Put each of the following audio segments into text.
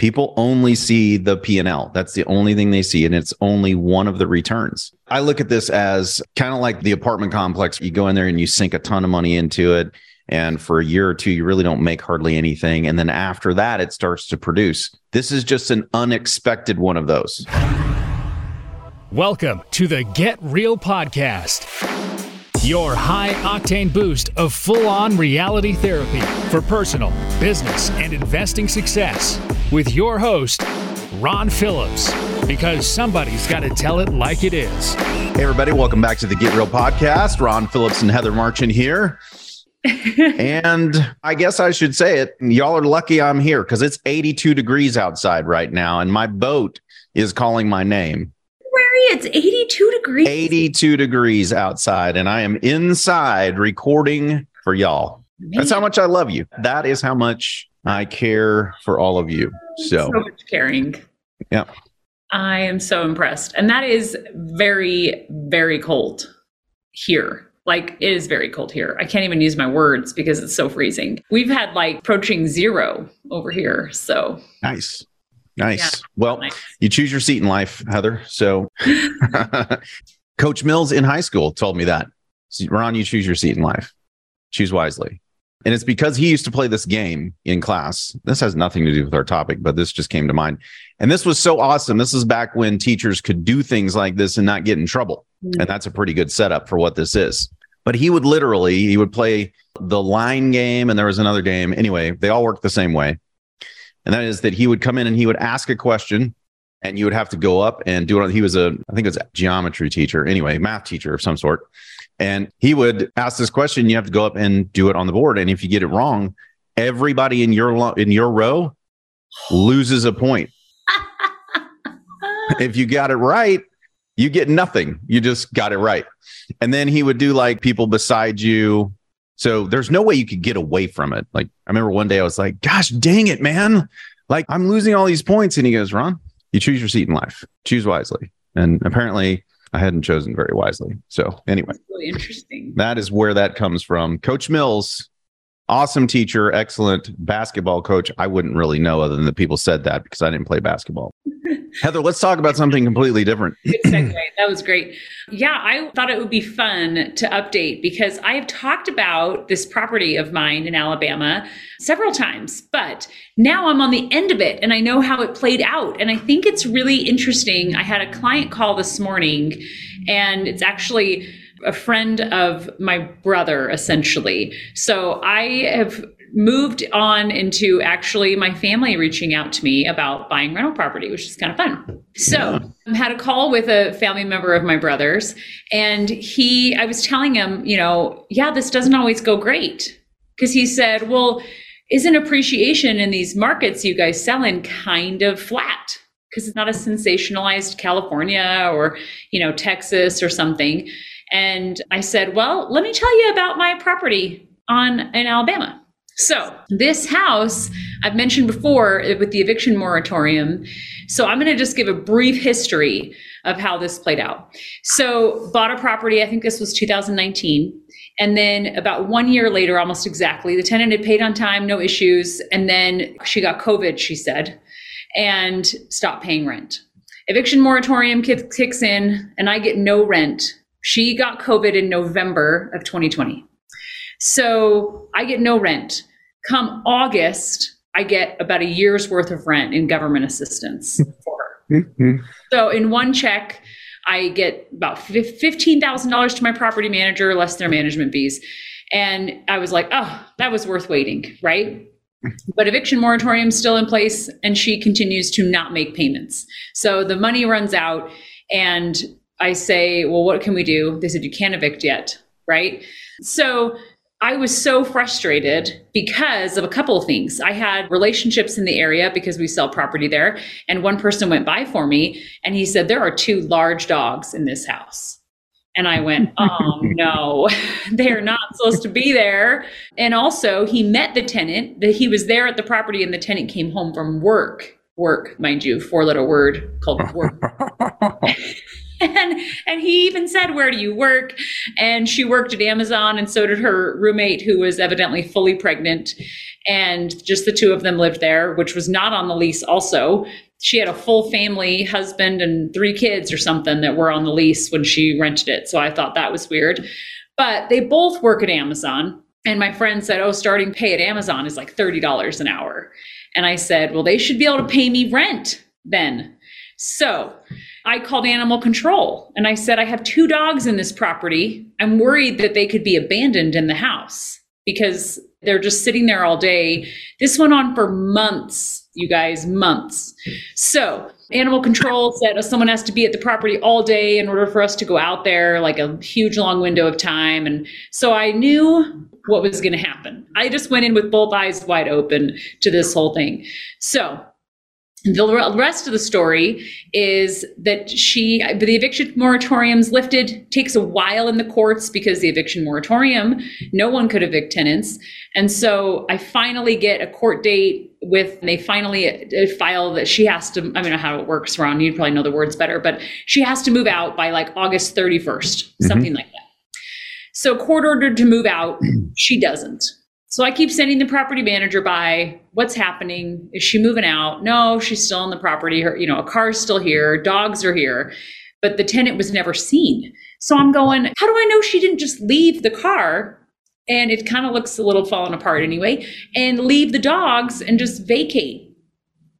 People only see the P&L. That's the only thing they see and it's only one of the returns. I look at this as kind of like the apartment complex. You go in there and you sink a ton of money into it and for a year or two you really don't make hardly anything and then after that it starts to produce. This is just an unexpected one of those. Welcome to the Get Real podcast. Your high octane boost of full on reality therapy for personal, business, and investing success with your host, Ron Phillips. Because somebody's got to tell it like it is. Hey, everybody, welcome back to the Get Real podcast. Ron Phillips and Heather Marchant here. and I guess I should say it. Y'all are lucky I'm here because it's 82 degrees outside right now, and my boat is calling my name. It's 82 degrees. 82 degrees outside, and I am inside recording for y'all. Man. That's how much I love you. That is how much I care for all of you. So, so much caring. Yeah. I am so impressed. And that is very, very cold here. Like it is very cold here. I can't even use my words because it's so freezing. We've had like approaching zero over here. So nice. Nice. Yeah, well, nice. you choose your seat in life, Heather. So, Coach Mills in high school told me that. Ron, you choose your seat in life. Choose wisely. And it's because he used to play this game in class. This has nothing to do with our topic, but this just came to mind. And this was so awesome. This is back when teachers could do things like this and not get in trouble. Mm-hmm. And that's a pretty good setup for what this is. But he would literally, he would play the line game and there was another game. Anyway, they all work the same way and that is that he would come in and he would ask a question and you would have to go up and do it. He was a, I think it was a geometry teacher, anyway, math teacher of some sort. And he would ask this question. You have to go up and do it on the board. And if you get it wrong, everybody in your in your row loses a point. if you got it right, you get nothing. You just got it right. And then he would do like people beside you so there's no way you could get away from it. Like I remember one day I was like, gosh, dang it, man. Like I'm losing all these points. And he goes, Ron, you choose your seat in life. Choose wisely. And apparently I hadn't chosen very wisely. So anyway, really interesting. That is where that comes from. Coach Mills, awesome teacher, excellent basketball coach. I wouldn't really know other than the people said that because I didn't play basketball. Heather, let's talk about something completely different. that was great. Yeah, I thought it would be fun to update because I have talked about this property of mine in Alabama several times, but now I'm on the end of it and I know how it played out. And I think it's really interesting. I had a client call this morning, and it's actually a friend of my brother, essentially. So I have moved on into actually my family reaching out to me about buying rental property, which is kind of fun. So I had a call with a family member of my brother's, and he, I was telling him, you know, yeah, this doesn't always go great. Because he said, well, isn't appreciation in these markets you guys sell in kind of flat? Because it's not a sensationalized California or, you know, Texas or something. And I said, well, let me tell you about my property on in Alabama. So, this house I've mentioned before uh, with the eviction moratorium. So, I'm going to just give a brief history of how this played out. So, bought a property, I think this was 2019. And then about one year later, almost exactly, the tenant had paid on time, no issues. And then she got COVID, she said, and stopped paying rent. Eviction moratorium kicks in, and I get no rent. She got COVID in November of 2020. So I get no rent. Come August, I get about a year's worth of rent in government assistance for her. Mm-hmm. So in one check, I get about $15,000 to my property manager, less their management fees. And I was like, oh, that was worth waiting, right? But eviction moratorium is still in place, and she continues to not make payments. So the money runs out, and I say, well, what can we do? They said, you can't evict yet, right? So I was so frustrated because of a couple of things. I had relationships in the area because we sell property there. And one person went by for me and he said, There are two large dogs in this house. And I went, Oh no, they're not supposed to be there. And also, he met the tenant, that he was there at the property, and the tenant came home from work. Work, mind you, four letter word called work. and and he even said where do you work? And she worked at amazon and so did her roommate who was evidently fully pregnant. And just the two of them lived there which was not on the lease also. She had a full family husband and three kids or something that were on the lease when she rented it. So i thought that was weird. But they both work at amazon. And my friend said oh starting pay at amazon is like $30 an hour. And i said well they should be able to pay me rent then so I called animal control and I said, I have two dogs in this property. I'm worried that they could be abandoned in the house because they're just sitting there all day. This went on for months, you guys, months. So animal control said oh, someone has to be at the property all day in order for us to go out there, like a huge long window of time. And so I knew what was going to happen. I just went in with both eyes wide open to this whole thing. So the rest of the story is that she the eviction moratorium's lifted takes a while in the courts because the eviction moratorium no one could evict tenants. And so i finally get a court date with they finally uh, file that she has to i don't know how it works ron you probably know the words better but she has to move out by like august 31st mm-hmm. something like that. So court ordered to move out she doesn't so I keep sending the property manager by. What's happening? Is she moving out? No, she's still on the property. Her, you know, a car's still here. Dogs are here, but the tenant was never seen. So I'm going. How do I know she didn't just leave the car? And it kind of looks a little falling apart anyway, and leave the dogs and just vacate.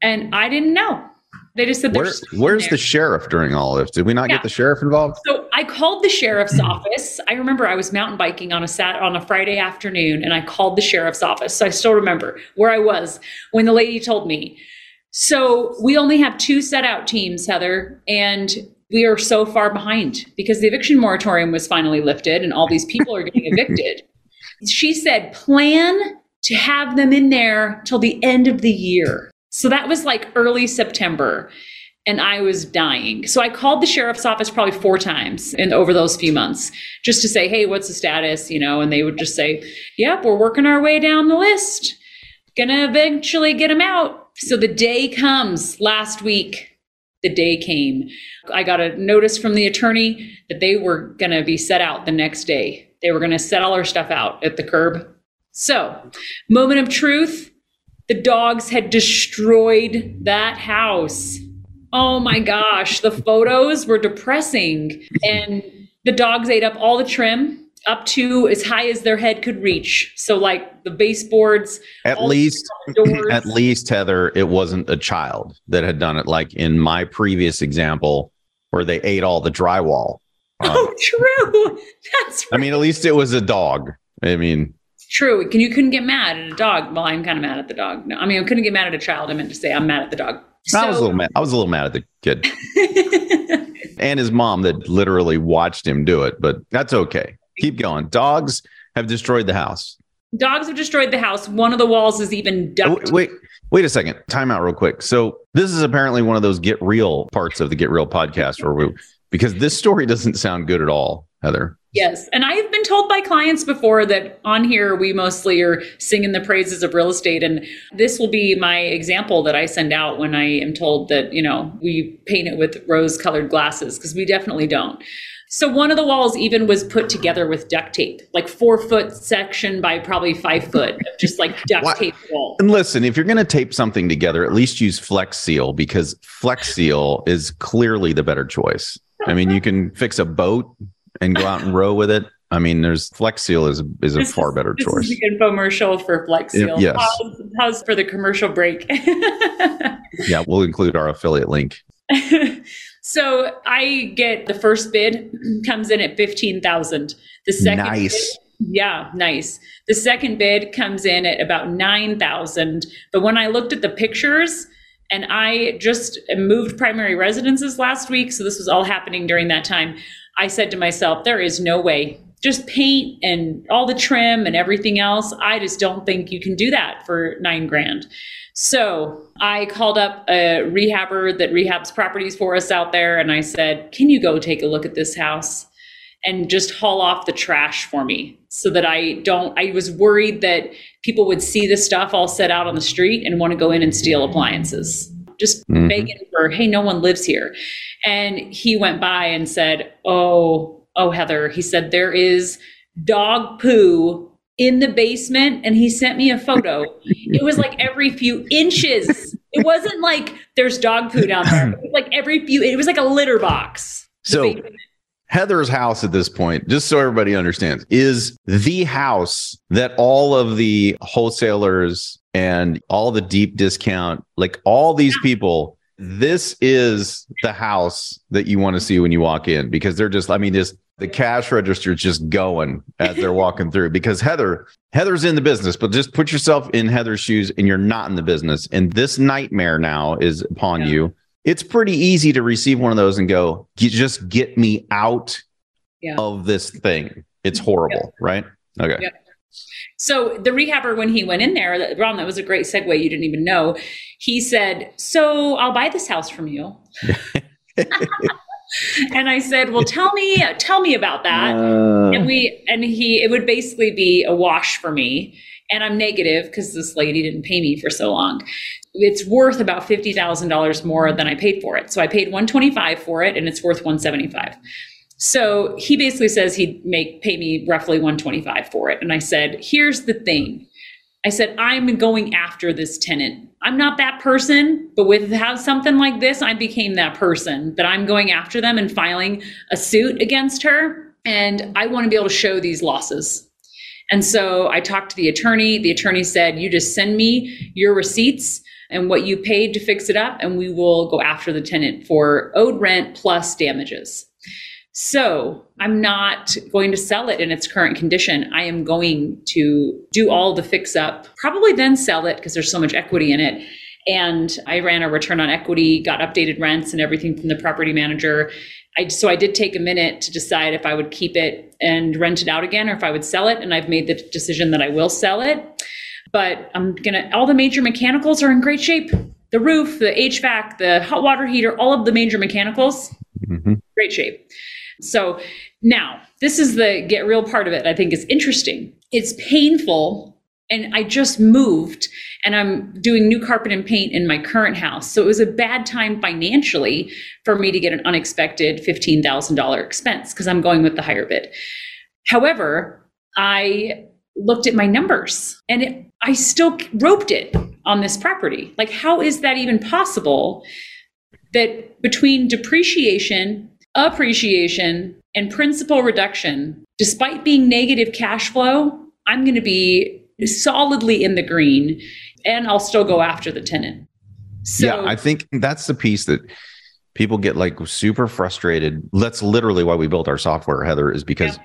And I didn't know. They just said, Where, "Where's the sheriff during all this? Did we not yeah. get the sheriff involved?" So I called the sheriff's hmm. office. I remember I was mountain biking on a sat on a Friday afternoon, and I called the sheriff's office. So I still remember where I was when the lady told me. So we only have two set out teams, Heather, and we are so far behind because the eviction moratorium was finally lifted, and all these people are getting evicted. She said, plan to have them in there till the end of the year. So that was like early September and I was dying. So I called the sheriff's office probably four times in over those few months just to say, "Hey, what's the status?" you know, and they would just say, "Yep, we're working our way down the list. Gonna eventually get them out." So the day comes last week. The day came. I got a notice from the attorney that they were going to be set out the next day. They were going to set all our stuff out at the curb. So, moment of truth, the dogs had destroyed that house. Oh my gosh, the photos were depressing. And the dogs ate up all the trim up to as high as their head could reach. So like the baseboards. At least at least Heather, it wasn't a child that had done it like in my previous example where they ate all the drywall. Oh, um, true. That's right. I mean, at least it was a dog. I mean, True. Can you couldn't get mad at a dog? Well, I'm kind of mad at the dog. No, I mean I couldn't get mad at a child. I meant to say I'm mad at the dog. So, I was a little mad. I was a little mad at the kid and his mom that literally watched him do it. But that's okay. Keep going. Dogs have destroyed the house. Dogs have destroyed the house. One of the walls is even ducked. Oh, wait, wait a second. Time out real quick. So this is apparently one of those get real parts of the Get Real podcast where we because this story doesn't sound good at all, Heather. Yes. And I've been told by clients before that on here we mostly are singing the praises of real estate. And this will be my example that I send out when I am told that, you know, we paint it with rose colored glasses, because we definitely don't. So one of the walls even was put together with duct tape, like four foot section by probably five foot, just like duct tape wall. And listen, if you're going to tape something together, at least use Flex Seal because Flex Seal is clearly the better choice. I mean, you can fix a boat and go out and row with it. I mean, there's Flex Seal is is a this far better choice. Is the infomercial for Flex Seal. Yes. Pause, pause for the commercial break. yeah, we'll include our affiliate link. so I get the first bid comes in at fifteen thousand. The second nice. Bid, yeah, nice. The second bid comes in at about nine thousand. But when I looked at the pictures, and I just moved primary residences last week, so this was all happening during that time. I said to myself, there is no way. Just paint and all the trim and everything else. I just don't think you can do that for nine grand. So I called up a rehabber that rehabs properties for us out there and I said, Can you go take a look at this house and just haul off the trash for me so that I don't? I was worried that people would see the stuff all set out on the street and want to go in and steal appliances just mm-hmm. begging for, hey, no one lives here. And he went by and said, oh, oh, Heather, he said, there is dog poo in the basement and he sent me a photo. it was like every few inches. It wasn't like there's dog poo down there. like every few, it was like a litter box. So Heather's house at this point, just so everybody understands, is the house that all of the wholesalers and all the deep discount, like all these people, this is the house that you want to see when you walk in because they're just, I mean, just the cash register is just going as they're walking through because Heather, Heather's in the business, but just put yourself in Heather's shoes and you're not in the business. And this nightmare now is upon yeah. you it's pretty easy to receive one of those and go, just get me out yeah. of this thing. It's horrible, right? Okay. So the rehabber, when he went in there, Ron, that was a great segue. You didn't even know. He said, "So I'll buy this house from you." and I said, "Well, tell me, tell me about that." Uh... And we, and he, it would basically be a wash for me. And I'm negative because this lady didn't pay me for so long it's worth about $50,000 more than I paid for it. So I paid 125 for it and it's worth 175. So he basically says he'd make pay me roughly 125 for it. And I said, here's the thing. I said, I'm going after this tenant. I'm not that person, but with how something like this, I became that person that I'm going after them and filing a suit against her. And I want to be able to show these losses. And so I talked to the attorney. The attorney said, You just send me your receipts and what you paid to fix it up, and we will go after the tenant for owed rent plus damages. So I'm not going to sell it in its current condition. I am going to do all the fix up, probably then sell it because there's so much equity in it. And I ran a return on equity, got updated rents and everything from the property manager. I, so I did take a minute to decide if I would keep it and rent it out again or if I would sell it. And I've made the decision that I will sell it but I'm gonna all the major mechanicals are in great shape. The roof, the HVAC, the hot water heater, all of the major mechanicals, mm-hmm. great shape. So now this is the get real part of it. I think is interesting. It's painful, and I just moved, and I'm doing new carpet and paint in my current house. So it was a bad time financially for me to get an unexpected fifteen thousand dollar expense because I'm going with the higher bid. However, I looked at my numbers and it, I still roped it on this property. Like, how is that even possible that between depreciation, appreciation, and principal reduction, despite being negative cash flow, I'm going to be solidly in the green and I'll still go after the tenant. So, yeah, I think that's the piece that people get like super frustrated. That's literally why we built our software, Heather, is because yeah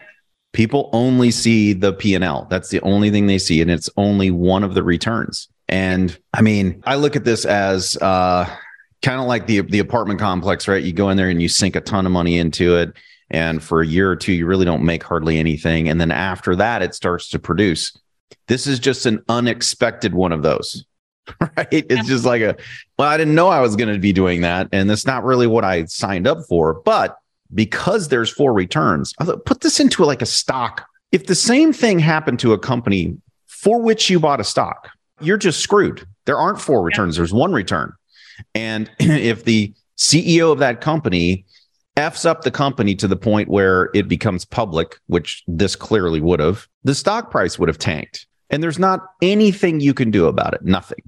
people only see the p&l that's the only thing they see and it's only one of the returns and i mean i look at this as uh, kind of like the the apartment complex right you go in there and you sink a ton of money into it and for a year or two you really don't make hardly anything and then after that it starts to produce this is just an unexpected one of those right it's just like a well i didn't know i was going to be doing that and that's not really what i signed up for but because there's four returns. I thought put this into like a stock. If the same thing happened to a company for which you bought a stock, you're just screwed. There aren't four returns, there's one return. And if the CEO of that company F's up the company to the point where it becomes public, which this clearly would have, the stock price would have tanked. And there's not anything you can do about it. Nothing.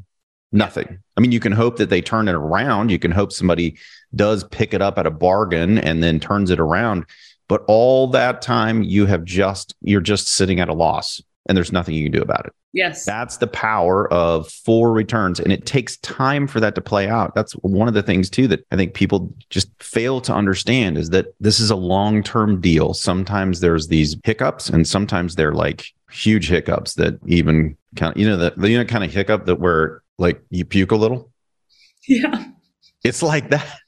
Nothing. I mean, you can hope that they turn it around. You can hope somebody does pick it up at a bargain and then turns it around. But all that time, you have just, you're just sitting at a loss and there's nothing you can do about it. Yes. That's the power of four returns. And it takes time for that to play out. That's one of the things, too, that I think people just fail to understand is that this is a long term deal. Sometimes there's these hiccups, and sometimes they're like huge hiccups that even kind of, you know, the, the you know, kind of hiccup that where like you puke a little. Yeah. It's like that.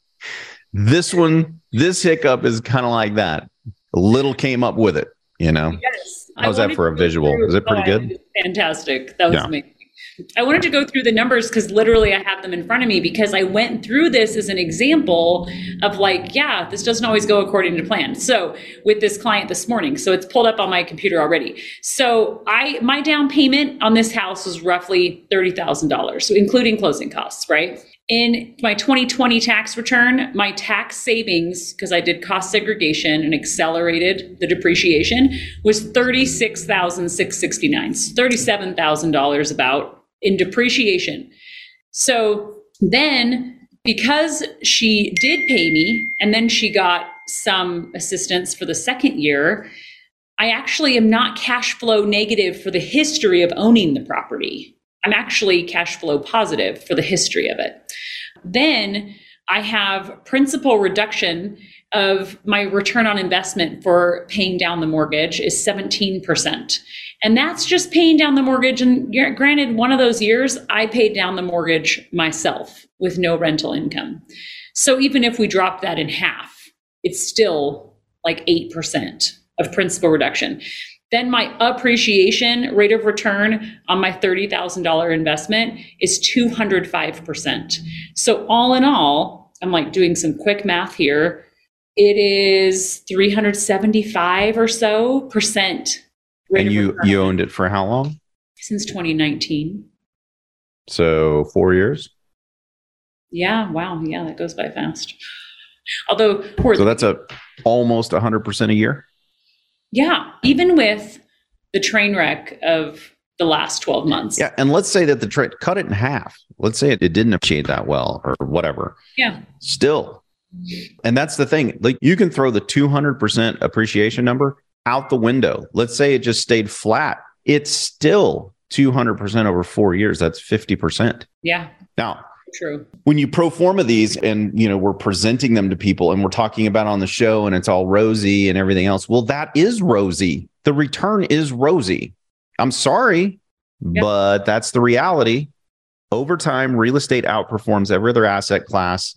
This one, this hiccup is kind of like that. A little came up with it, you know? Yes. How's that for a visual? Through, is it pretty good? Fantastic. That was yeah. amazing. I wanted to go through the numbers because literally I have them in front of me because I went through this as an example of like, yeah, this doesn't always go according to plan. So with this client this morning, so it's pulled up on my computer already. So I my down payment on this house was roughly thirty thousand dollars, so including closing costs, right? In my 2020 tax return, my tax savings, because I did cost segregation and accelerated the depreciation, was $36,669, $37,000 about in depreciation. So then, because she did pay me and then she got some assistance for the second year, I actually am not cash flow negative for the history of owning the property. I'm actually cash flow positive for the history of it. Then I have principal reduction of my return on investment for paying down the mortgage is 17%. And that's just paying down the mortgage. And granted, one of those years I paid down the mortgage myself with no rental income. So even if we drop that in half, it's still like 8% of principal reduction. Then my appreciation rate of return on my $30,000 investment is 205%. So all in all, I'm like doing some quick math here. It is 375 or so percent. And you you owned it for how long? Since 2019. So 4 years? Yeah, wow. Yeah, that goes by fast. Although So that's a almost 100% a year? Yeah, even with the train wreck of the last 12 months. Yeah. And let's say that the trade cut it in half. Let's say it, it didn't appreciate that well or whatever. Yeah. Still. And that's the thing. Like you can throw the 200% appreciation number out the window. Let's say it just stayed flat. It's still 200% over four years. That's 50%. Yeah. Now, True. When you pro forma these and you know we're presenting them to people and we're talking about on the show and it's all rosy and everything else. Well, that is rosy. The return is rosy. I'm sorry, but that's the reality. Over time, real estate outperforms every other asset class.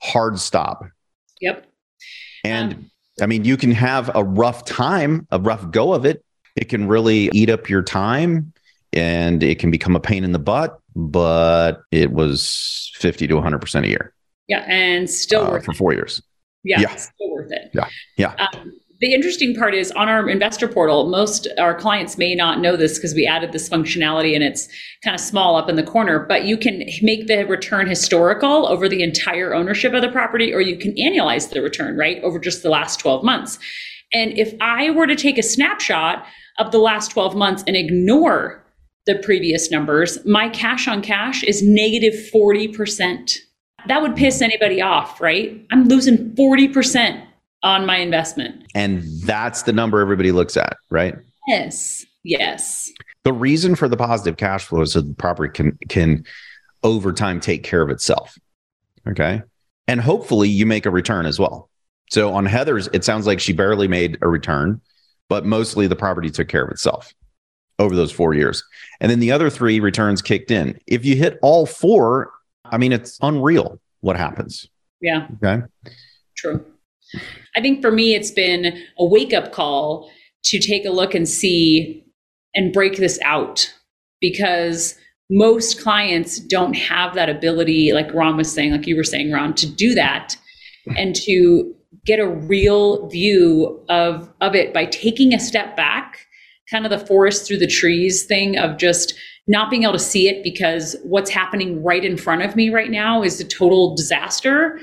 Hard stop. Yep. And um, I mean, you can have a rough time, a rough go of it. It can really eat up your time and it can become a pain in the butt but it was 50 to 100% a year. Yeah. And still uh, for four years. Yeah, yeah. Still worth it. Yeah. Yeah. Um, the interesting part is on our investor portal, most our clients may not know this because we added this functionality and it's kind of small up in the corner, but you can make the return historical over the entire ownership of the property, or you can annualize the return, right, over just the last 12 months. And if I were to take a snapshot of the last 12 months and ignore the previous numbers, my cash on cash is negative 40%. That would piss anybody off, right? I'm losing 40% on my investment. And that's the number everybody looks at, right? Yes. Yes. The reason for the positive cash flow is that the property can can over time take care of itself. Okay. And hopefully you make a return as well. So on Heather's, it sounds like she barely made a return, but mostly the property took care of itself over those four years. And then the other three returns kicked in. If you hit all four, I mean, it's unreal what happens. Yeah. Okay. True. I think for me, it's been a wake up call to take a look and see and break this out because most clients don't have that ability, like Ron was saying, like you were saying, Ron, to do that and to get a real view of, of it by taking a step back kind of the forest through the trees thing of just not being able to see it because what's happening right in front of me right now is a total disaster.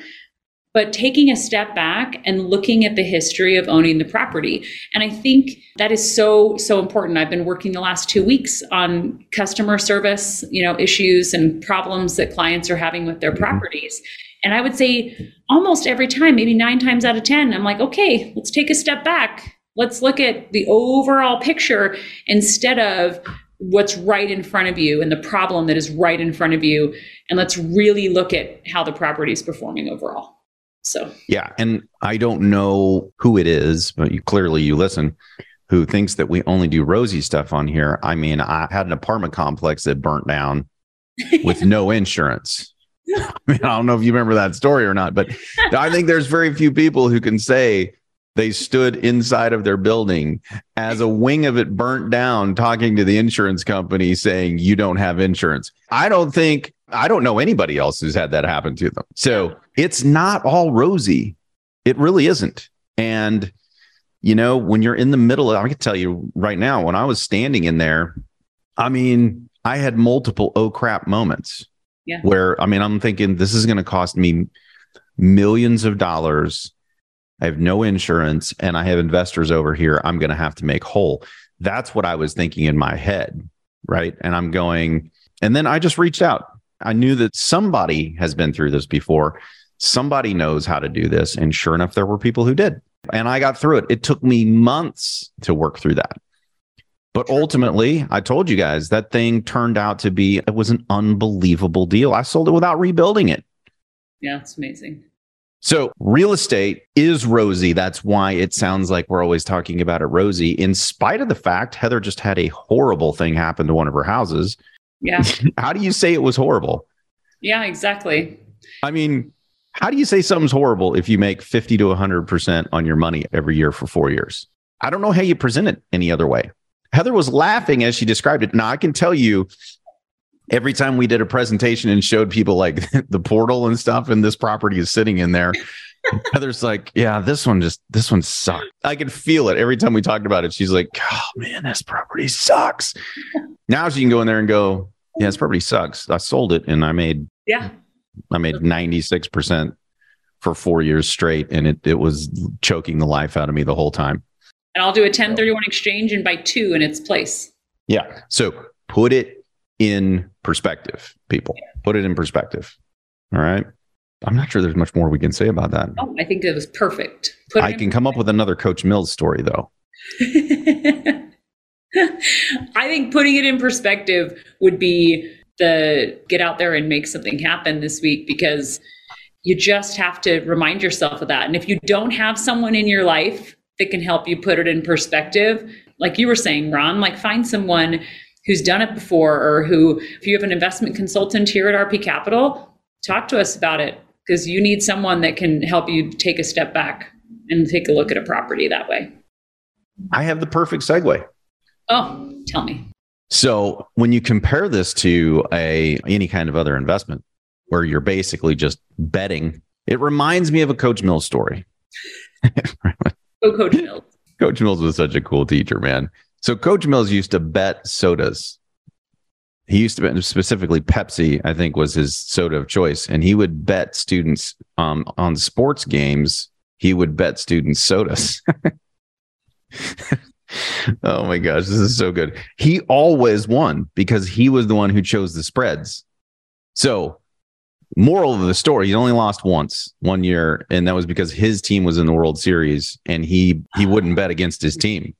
But taking a step back and looking at the history of owning the property. And I think that is so, so important. I've been working the last two weeks on customer service, you know, issues and problems that clients are having with their mm-hmm. properties. And I would say almost every time, maybe nine times out of 10, I'm like, okay, let's take a step back Let's look at the overall picture instead of what's right in front of you and the problem that is right in front of you. And let's really look at how the property is performing overall. So, yeah. And I don't know who it is, but you clearly you listen who thinks that we only do rosy stuff on here. I mean, I had an apartment complex that burnt down with no insurance. I mean, I don't know if you remember that story or not, but I think there's very few people who can say they stood inside of their building as a wing of it burnt down, talking to the insurance company saying, You don't have insurance. I don't think, I don't know anybody else who's had that happen to them. So it's not all rosy. It really isn't. And, you know, when you're in the middle of, I can tell you right now, when I was standing in there, I mean, I had multiple oh crap moments. Yeah. Where, I mean, I'm thinking this is going to cost me millions of dollars. I have no insurance and I have investors over here I'm going to have to make whole. That's what I was thinking in my head. Right. And I'm going, and then I just reached out. I knew that somebody has been through this before. Somebody knows how to do this. And sure enough, there were people who did. And I got through it. It took me months to work through that. But ultimately, I told you guys that thing turned out to be it was an unbelievable deal. I sold it without rebuilding it. Yeah, it's amazing. So, real estate is rosy. That's why it sounds like we're always talking about it rosy, in spite of the fact Heather just had a horrible thing happen to one of her houses. Yeah. How do you say it was horrible? Yeah, exactly. I mean, how do you say something's horrible if you make 50 to 100% on your money every year for four years? I don't know how you present it any other way. Heather was laughing as she described it. Now, I can tell you every time we did a presentation and showed people like the portal and stuff, and this property is sitting in there. Heather's like, yeah, this one just, this one sucked. I can feel it every time we talked about it. She's like, oh man, this property sucks. Now she can go in there and go, yeah, this property sucks. I sold it and I made, yeah, I made 96% for four years straight. And it, it was choking the life out of me the whole time. And I'll do a 1031 exchange and buy two in its place. Yeah. So put it in perspective, people. Put it in perspective. All right. I'm not sure there's much more we can say about that. Oh, I think it was perfect. Put I can come up with another Coach Mills story, though. I think putting it in perspective would be the get out there and make something happen this week because you just have to remind yourself of that. And if you don't have someone in your life that can help you put it in perspective, like you were saying, Ron, like find someone who's done it before or who, if you have an investment consultant here at RP Capital, talk to us about it because you need someone that can help you take a step back and take a look at a property that way. I have the perfect segue. Oh, tell me. So when you compare this to a any kind of other investment where you're basically just betting, it reminds me of a Coach Mills story. oh, Coach Mills. Coach Mills was such a cool teacher, man. So Coach Mills used to bet sodas. He used to bet specifically Pepsi, I think was his soda of choice. And he would bet students um, on sports games, he would bet students sodas. oh my gosh, this is so good. He always won because he was the one who chose the spreads. So, moral of the story, he only lost once, one year, and that was because his team was in the World Series and he he wouldn't bet against his team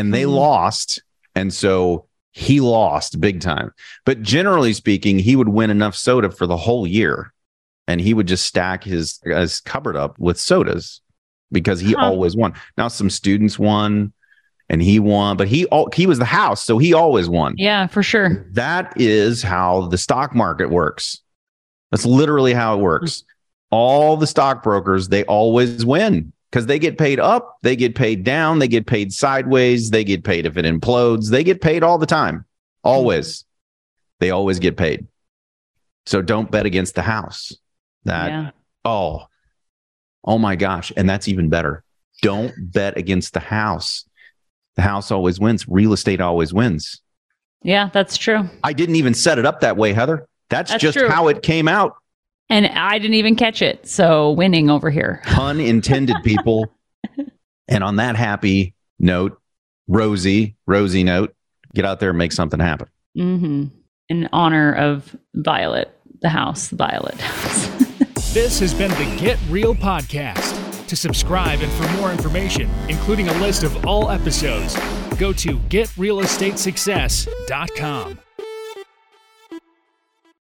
and they mm-hmm. lost. And so he lost big time. But generally speaking, he would win enough soda for the whole year. And he would just stack his, his cupboard up with sodas because he huh. always won. Now, some students won and he won, but he he was the house, so he always won. Yeah, for sure. That is how the stock market works. That's literally how it works. All the stockbrokers, they always win because they get paid up, they get paid down, they get paid sideways, they get paid if it implodes, they get paid all the time. Always. Mm-hmm. They always get paid. So don't bet against the house. That yeah. oh, oh my gosh. And that's even better. Don't bet against the house. The house always wins. Real estate always wins. Yeah, that's true. I didn't even set it up that way, Heather. That's, that's just true. how it came out. And I didn't even catch it. So winning over here. Pun intended, people. and on that happy note, Rosie, Rosie note, get out there and make something happen. Mm-hmm. In honor of Violet, the house, the Violet house. this has been the Get Real Podcast. To subscribe and for more information, including a list of all episodes, go to getrealestatesuccess.com.